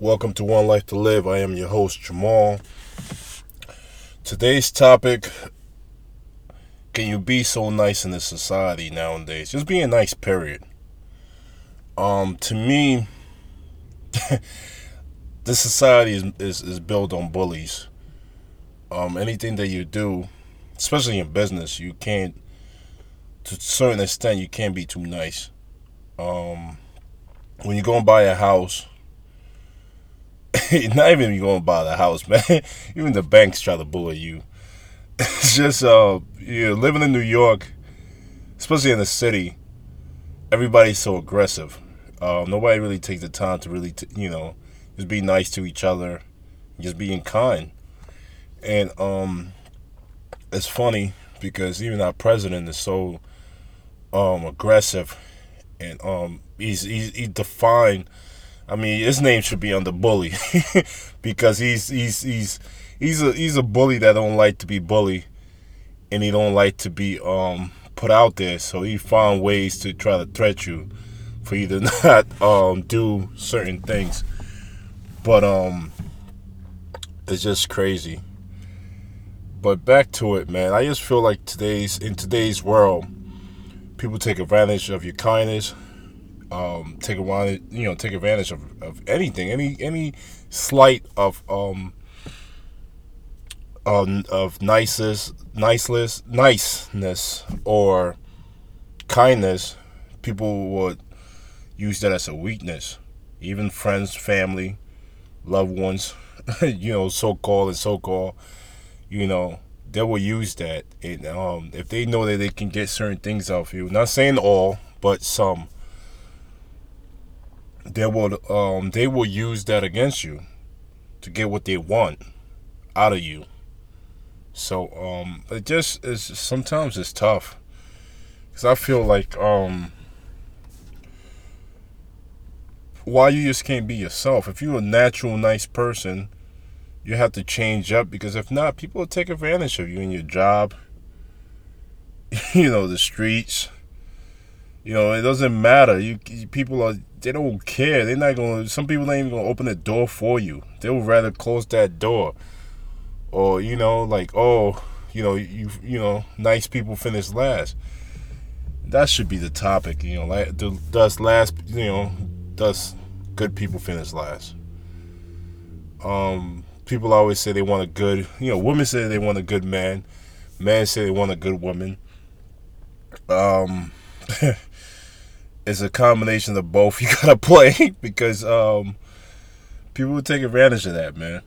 Welcome to One Life to Live. I am your host, Jamal. Today's topic Can you be so nice in this society nowadays? Just being nice, period. Um, to me, this society is, is, is built on bullies. Um, anything that you do, especially in business, you can't, to a certain extent, you can't be too nice. Um, when you go and buy a house, not even you going to buy the house, man. even the banks try to bully you. It's just uh, you know, living in New York, especially in the city. Everybody's so aggressive. Uh, nobody really takes the time to really, t- you know, just be nice to each other, just being kind. And um, it's funny because even our president is so um aggressive, and um, he's he's he defined I mean, his name should be on the bully because he's he's he's he's a he's a bully that don't like to be bullied, and he don't like to be um put out there. So he found ways to try to threat you for you to not um do certain things. But um, it's just crazy. But back to it, man. I just feel like today's in today's world, people take advantage of your kindness um, take advantage, you know, take advantage of, of anything, any any slight of um, um of niceness, niceness, niceness or kindness, people would use that as a weakness. Even friends, family, loved ones, you know, so called and so called, you know, they will use that. And um, if they know that they can get certain things off you, not saying all, but some they will um they will use that against you to get what they want out of you. So um it just is sometimes it's tough cuz I feel like um why you just can't be yourself. If you're a natural nice person, you have to change up because if not, people will take advantage of you in your job, you know, the streets. You know, it doesn't matter. You people are they don't care. They're not gonna. Some people ain't even gonna open the door for you. They would rather close that door, or you know, like oh, you know, you you know, nice people finish last. That should be the topic. You know, like does last, you know, does good people finish last? Um, people always say they want a good, you know, women say they want a good man, men say they want a good woman. Um. it's a combination of both you gotta play because um, people will take advantage of that, man.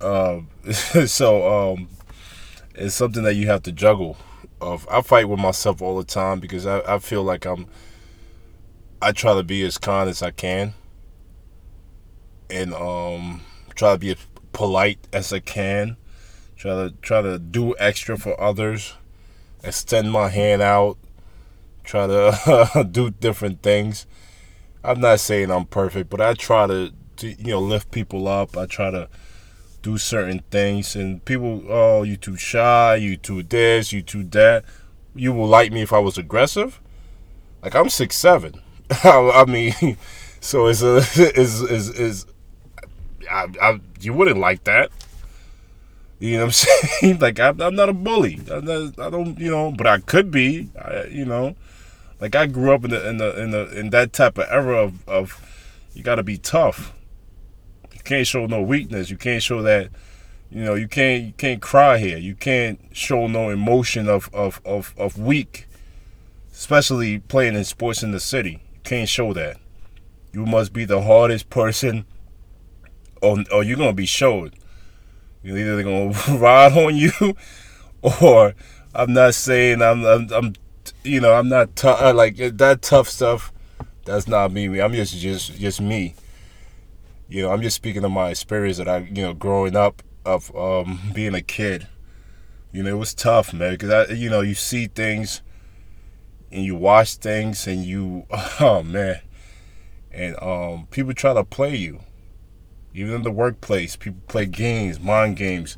Um, so um, it's something that you have to juggle. Of I fight with myself all the time because I, I feel like I'm. I try to be as kind as I can, and um, try to be as polite as I can. Try to try to do extra for others, extend my hand out, try to do different things. I'm not saying I'm perfect, but I try to, to, you know lift people up. I try to do certain things, and people, oh, you too shy, you too this, you too that. You will like me if I was aggressive. Like I'm six seven. I mean, so it's a is is is. I, I, you wouldn't like that. You know what I'm saying? like I'm, I'm not a bully. Not, i don't, you know, but I could be. I, you know, like I grew up in the in the in the in that type of era of of you got to be tough. You can't show no weakness. You can't show that. You know, you can't you can't cry here. You can't show no emotion of of of of weak. Especially playing in sports in the city, you can't show that. You must be the hardest person, or or you're gonna be showed. You're either gonna ride on you, or I'm not saying I'm I'm, I'm you know, I'm not tough. Uh, like that tough stuff. That's not me. I'm just just just me. You know, I'm just speaking of my experience that I, you know, growing up of um, being a kid. You know, it was tough, man, because I, you know, you see things and you watch things and you, oh man, and um, people try to play you. Even in the workplace, people play games, mind games.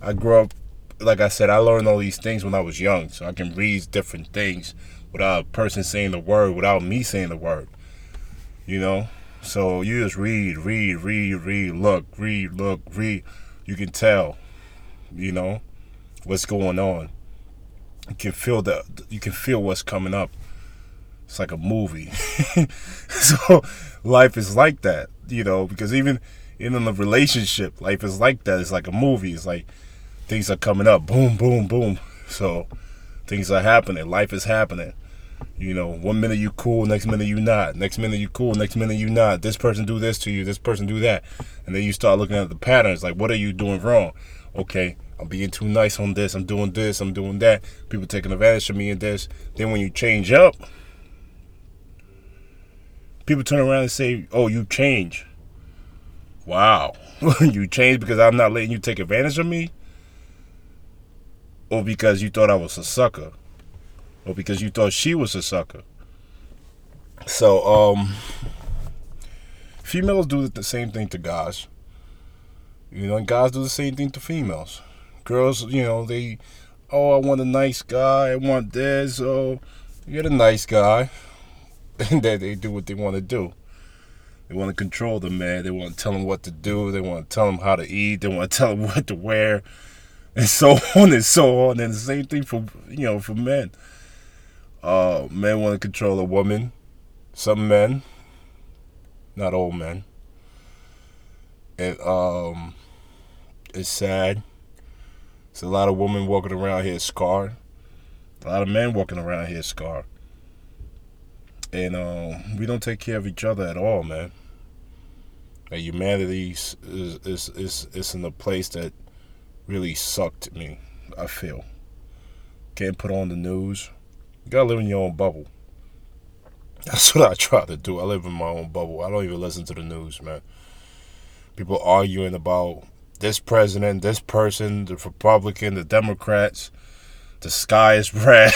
I grew up like I said, I learned all these things when I was young, so I can read different things without a person saying the word, without me saying the word. You know, So you just read, read, read, read, look, read, look, read. You can tell, you know, what's going on. You can feel the you can feel what's coming up. It's like a movie. so life is like that, you know, because even in a relationship, life is like that. It's like a movie. It's like things are coming up, boom, boom, boom. So things are happening. Life is happening. You know, one minute you cool, next minute you not. Next minute you cool, next minute you not. This person do this to you, this person do that. And then you start looking at the patterns, like what are you doing wrong? Okay, I'm being too nice on this, I'm doing this, I'm doing that. People taking advantage of me in this. Then when you change up, people turn around and say, Oh, you change. Wow. you change because I'm not letting you take advantage of me? Or because you thought I was a sucker? or because you thought she was a sucker. So, um, females do the same thing to guys. You know, and guys do the same thing to females. Girls, you know, they, oh, I want a nice guy. I want this. Oh, you're a nice guy. And then they do what they want to do. They want to control the man. They want to tell him what to do. They want to tell him how to eat. They want to tell him what to wear, and so on and so on. And the same thing for you know for men. Uh, men want to control a woman. Some men, not all men. And um, it's sad. There's a lot of women walking around here scarred. A lot of men walking around here scarred. And um, we don't take care of each other at all, man. Like humanity is, is is is in a place that really sucked me. I feel can't put on the news you gotta live in your own bubble. That's what I try to do. I live in my own bubble. I don't even listen to the news, man. People arguing about this president, this person, the Republican, the Democrats. The sky is red.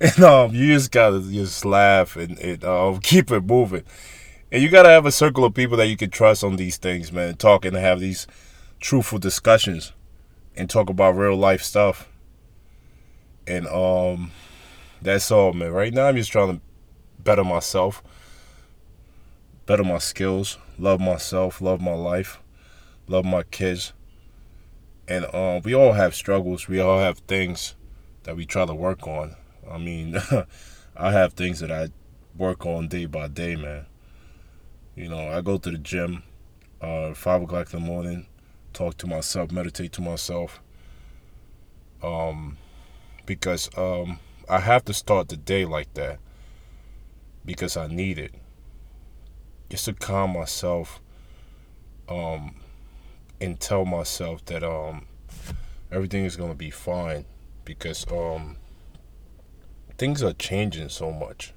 and um, you just gotta just laugh and, and um, keep it moving. And you gotta have a circle of people that you can trust on these things, man. Talk and have these truthful discussions and talk about real life stuff. And um, that's all, man. Right now, I'm just trying to better myself, better my skills, love myself, love my life, love my kids. And um, we all have struggles. We all have things that we try to work on. I mean, I have things that I work on day by day, man. You know, I go to the gym, uh, five o'clock in the morning, talk to myself, meditate to myself. Um, because um, I have to start the day like that because I need it. Just to calm myself um, and tell myself that um, everything is going to be fine because um, things are changing so much.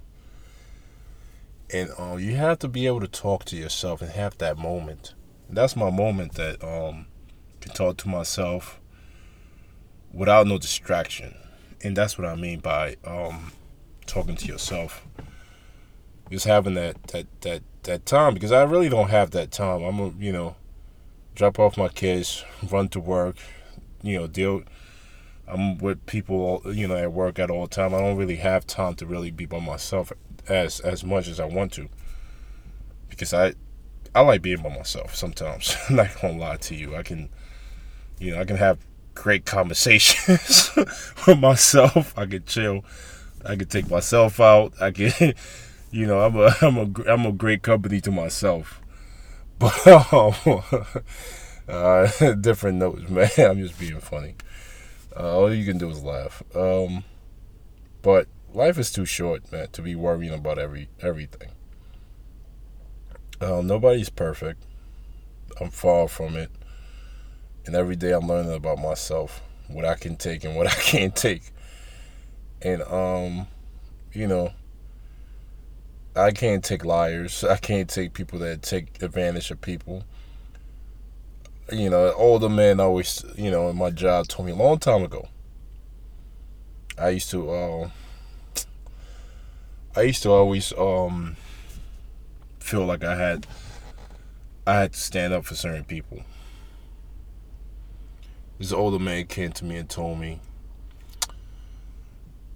And uh, you have to be able to talk to yourself and have that moment. That's my moment that um, can talk to myself without no distraction and that's what I mean by um, talking to yourself. Just having that that that that time because I really don't have that time. I'm a you know drop off my kids, run to work, you know deal. I'm with people you know at work at all time. I don't really have time to really be by myself as as much as I want to because I I like being by myself sometimes. I'm not gonna lie to you. I can you know I can have great conversations with myself. I can chill. I can take myself out. I can, you know, I'm a I'm a I'm a great company to myself. But um, uh, different notes, man. I'm just being funny. Uh, all you can do is laugh. Um, but life is too short, man, to be worrying about every everything. Um, nobody's perfect. I'm far from it. And every day I'm learning about myself, what I can take and what I can't take. And um, you know, I can't take liars. I can't take people that take advantage of people. You know, older men always, you know, in my job told me a long time ago. I used to, uh, I used to always um, feel like I had, I had to stand up for certain people this older man came to me and told me,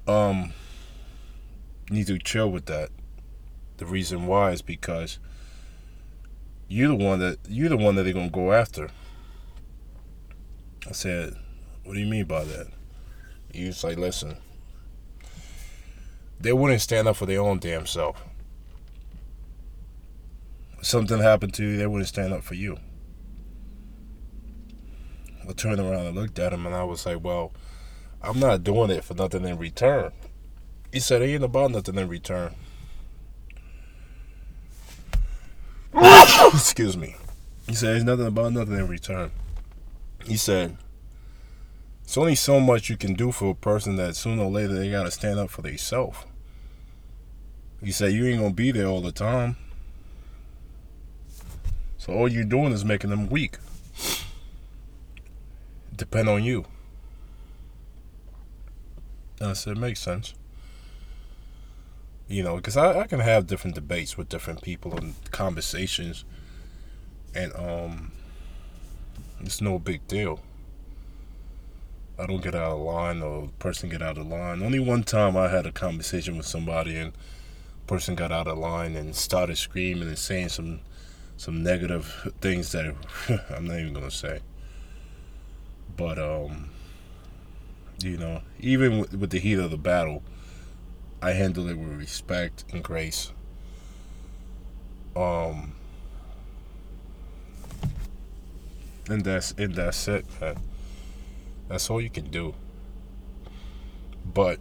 um, need to chill with that. The reason why is because you're the one that you're the one that they're gonna go after. I said, What do you mean by that? He was like, Listen, they wouldn't stand up for their own damn self. Something happened to you, they wouldn't stand up for you. I turned around and looked at him and I was like, Well, I'm not doing it for nothing in return. He said, It ain't about nothing in return. Excuse me. He said, It's nothing about nothing in return. He said, It's only so much you can do for a person that sooner or later they got to stand up for themselves. He said, You ain't going to be there all the time. So all you're doing is making them weak. Depend on you. And I said, it Makes sense you know, because I, I can have different debates with different people and conversations, and um, it's no big deal. I don't get out of line or person get out of line. Only one time I had a conversation with somebody and person got out of line and started screaming and saying some some negative things that I'm not even gonna say. But um, you know, even with, with the heat of the battle, I handle it with respect and grace. Um, and that's and that's it, man. That's all you can do. But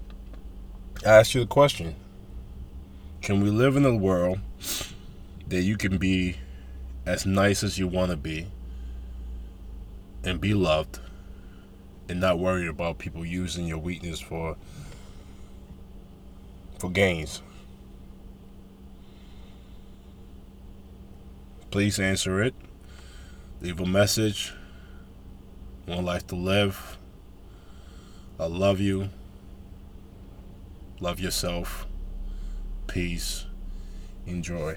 I ask you the question: Can we live in a world that you can be as nice as you want to be and be loved, and not worry about people using your weakness for for gains. Please answer it. Leave a message. One life to live. I love you. Love yourself. Peace. Enjoy.